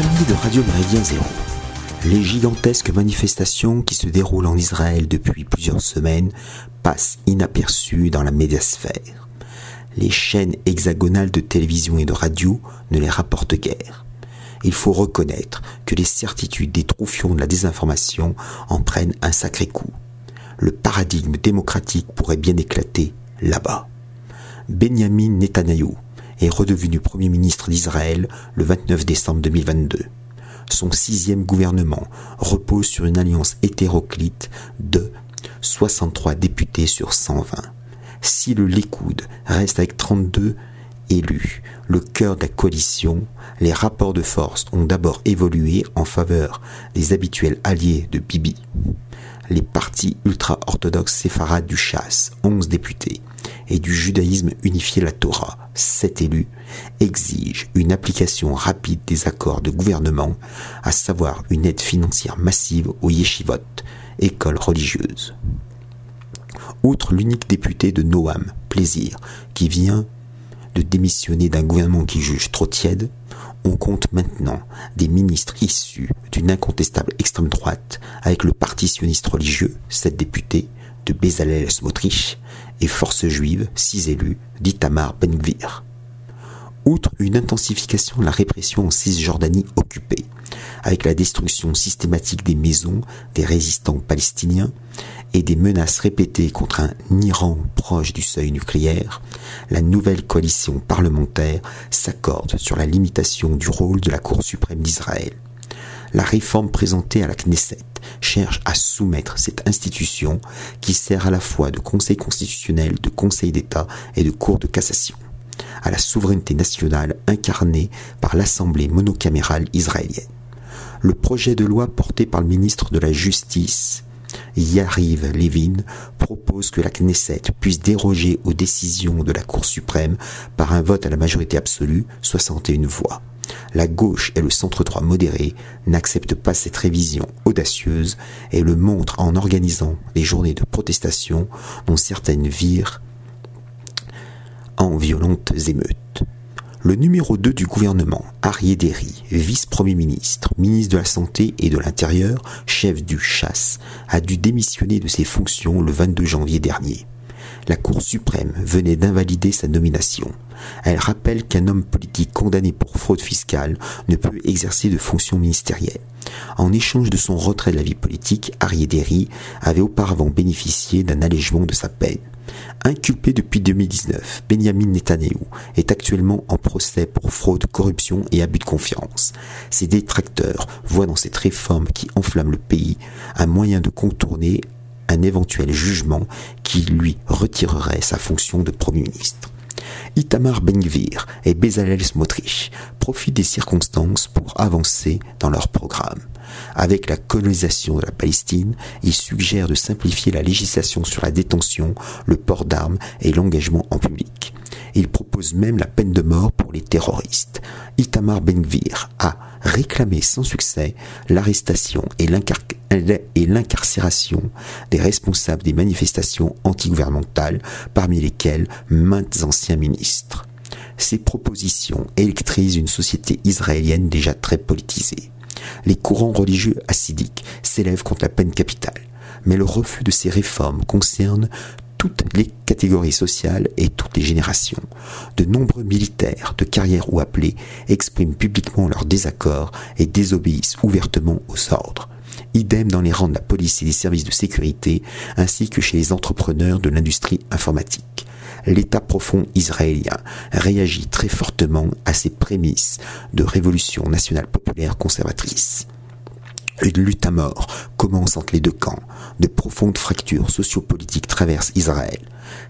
De les gigantesques manifestations qui se déroulent en Israël depuis plusieurs semaines passent inaperçues dans la médiasphère. Les chaînes hexagonales de télévision et de radio ne les rapportent guère. Il faut reconnaître que les certitudes des troufions de la désinformation en prennent un sacré coup. Le paradigme démocratique pourrait bien éclater là-bas. Benjamin Netanyahu est redevenu Premier ministre d'Israël le 29 décembre 2022. Son sixième gouvernement repose sur une alliance hétéroclite de 63 députés sur 120. Si le Likoud reste avec 32 élus, le cœur de la coalition, les rapports de force ont d'abord évolué en faveur des habituels alliés de Bibi. Les partis ultra-orthodoxes séfarades du Chasse, 11 députés, et du judaïsme unifié la Torah, sept élus, exigent une application rapide des accords de gouvernement, à savoir une aide financière massive aux yeshivot, écoles religieuses. Outre l'unique député de Noam, Plaisir, qui vient de démissionner d'un gouvernement qui juge trop tiède, on compte maintenant des ministres issus d'une incontestable extrême droite avec le parti sioniste religieux, sept députés, de Bezalel Smotrich, et forces juives, six élus, d'Itamar Ben-Gvir. Outre une intensification de la répression en Cisjordanie occupée, avec la destruction systématique des maisons des résistants palestiniens et des menaces répétées contre un Iran proche du seuil nucléaire, la nouvelle coalition parlementaire s'accorde sur la limitation du rôle de la Cour suprême d'Israël. La réforme présentée à la Knesset cherche à soumettre cette institution qui sert à la fois de Conseil constitutionnel, de Conseil d'État et de Cour de cassation à la souveraineté nationale incarnée par l'Assemblée monocamérale israélienne. Le projet de loi porté par le ministre de la Justice, Yariv Levin, propose que la Knesset puisse déroger aux décisions de la Cour suprême par un vote à la majorité absolue, 61 voix. La gauche et le centre-droit modéré n'acceptent pas cette révision audacieuse et le montrent en organisant des journées de protestation dont certaines virent en violentes émeutes. Le numéro 2 du gouvernement, Arié Derry, vice-premier ministre, ministre de la Santé et de l'Intérieur, chef du chasse, a dû démissionner de ses fonctions le 22 janvier dernier. La Cour suprême venait d'invalider sa nomination. Elle rappelle qu'un homme politique condamné pour fraude fiscale ne peut exercer de fonction ministérielle. En échange de son retrait de la vie politique, Arié Derry avait auparavant bénéficié d'un allègement de sa peine. Inculpé depuis 2019, Benjamin Netanyahu est actuellement en procès pour fraude, corruption et abus de confiance. Ses détracteurs voient dans cette réforme qui enflamme le pays un moyen de contourner un éventuel jugement qui lui retirerait sa fonction de Premier ministre. Itamar Ben-Gvir et Bezalel Smotrich profitent des circonstances pour avancer dans leur programme. Avec la colonisation de la Palestine, ils suggèrent de simplifier la législation sur la détention, le port d'armes et l'engagement en public. Ils proposent même la peine de mort pour les terroristes. Itamar Ben-Gvir a réclamé sans succès l'arrestation et l'incarcération des responsables des manifestations antigouvernementales, parmi lesquels maintes anciens ministres. Ces propositions électrisent une société israélienne déjà très politisée. Les courants religieux assidiques s'élèvent contre la peine capitale, mais le refus de ces réformes concerne toutes les catégories sociales et toutes les générations. De nombreux militaires, de carrière ou appelés, expriment publiquement leur désaccord et désobéissent ouvertement aux ordres. Idem dans les rangs de la police et des services de sécurité, ainsi que chez les entrepreneurs de l'industrie informatique. L'État profond israélien réagit très fortement à ces prémices de révolution nationale populaire conservatrice. Une lutte à mort commence entre les deux camps. De profondes fractures sociopolitiques traversent Israël.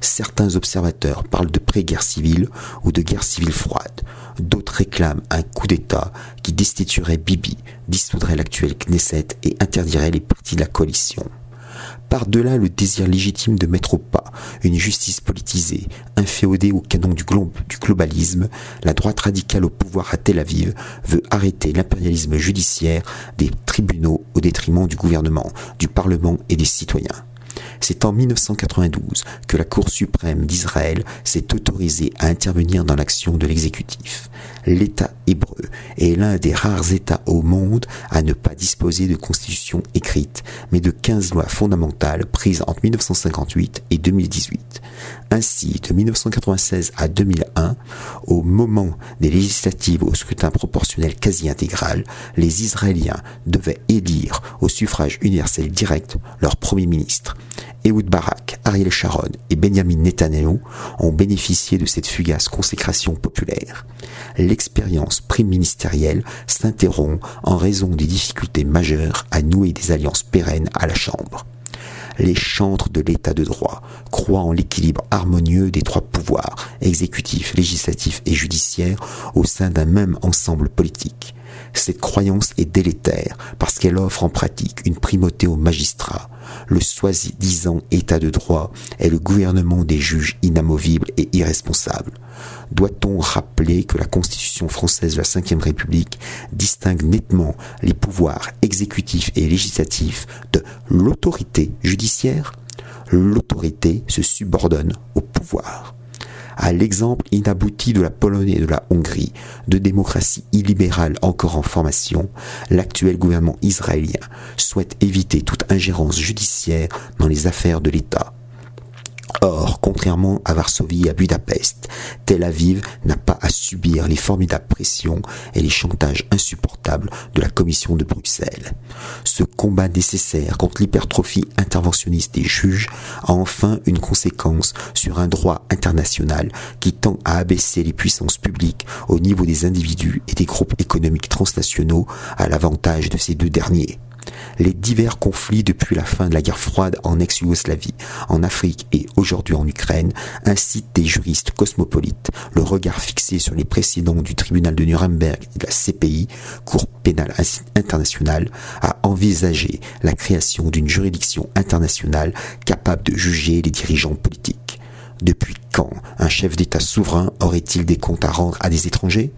Certains observateurs parlent de pré-guerre civile ou de guerre civile froide. D'autres réclament un coup d'État qui destituerait Bibi, dissoudrait l'actuel Knesset et interdirait les partis de la coalition par-delà le désir légitime de mettre au pas une justice politisée, inféodée au canon du, du globalisme, la droite radicale au pouvoir à Tel Aviv veut arrêter l'impérialisme judiciaire des tribunaux au détriment du gouvernement, du Parlement et des citoyens. C'est en 1992 que la Cour suprême d'Israël s'est autorisée à intervenir dans l'action de l'exécutif. L'État hébreu est l'un des rares États au monde à ne pas disposer de constitution écrite, mais de 15 lois fondamentales prises entre 1958 et 2018. Ainsi, de 1996 à 2001, au moment des législatives au scrutin proportionnel quasi intégral, les Israéliens devaient élire au suffrage universel direct leur Premier ministre. Ehud Barak, Ariel Sharon et Benjamin Netanyahu ont bénéficié de cette fugace consécration populaire. L'expérience préministérielle s'interrompt en raison des difficultés majeures à nouer des alliances pérennes à la Chambre les chantres de l'état de droit croient en l'équilibre harmonieux des trois pouvoirs, exécutif, législatif et judiciaire, au sein d'un même ensemble politique. Cette croyance est délétère parce qu'elle offre en pratique une primauté aux magistrats. Le soi-disant état de droit est le gouvernement des juges inamovibles et irresponsables. Doit-on rappeler que la Constitution française de la Ve République distingue nettement les pouvoirs exécutifs et législatifs de l'autorité judiciaire? L'autorité se subordonne au pouvoir à l'exemple inabouti de la Pologne et de la Hongrie, de démocratie illibérale encore en formation, l'actuel gouvernement israélien souhaite éviter toute ingérence judiciaire dans les affaires de l'État. Or, contrairement à Varsovie et à Budapest, Tel Aviv n'a pas à subir les formidables pressions et les chantages insupportables de la Commission de Bruxelles. Ce combat nécessaire contre l'hypertrophie interventionniste des juges a enfin une conséquence sur un droit international qui tend à abaisser les puissances publiques au niveau des individus et des groupes économiques transnationaux à l'avantage de ces deux derniers les divers conflits depuis la fin de la guerre froide en ex-Yougoslavie, en Afrique et aujourd'hui en Ukraine incitent des juristes cosmopolites, le regard fixé sur les précédents du tribunal de Nuremberg et de la CPI, Cour pénale internationale, à envisager la création d'une juridiction internationale capable de juger les dirigeants politiques. Depuis quand un chef d'État souverain aurait-il des comptes à rendre à des étrangers?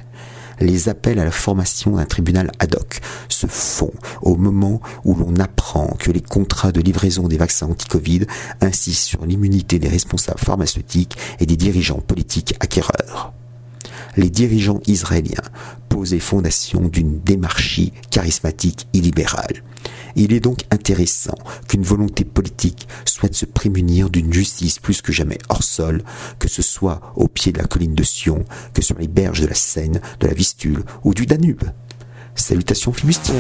Les appels à la formation d'un tribunal ad hoc se font au moment où l'on apprend que les contrats de livraison des vaccins anti-Covid insistent sur l'immunité des responsables pharmaceutiques et des dirigeants politiques acquéreurs les dirigeants israéliens posaient fondation d'une démarchie charismatique et libérale. Il est donc intéressant qu'une volonté politique souhaite se prémunir d'une justice plus que jamais hors sol, que ce soit au pied de la colline de Sion, que sur les berges de la Seine, de la Vistule ou du Danube. Salutations flibustières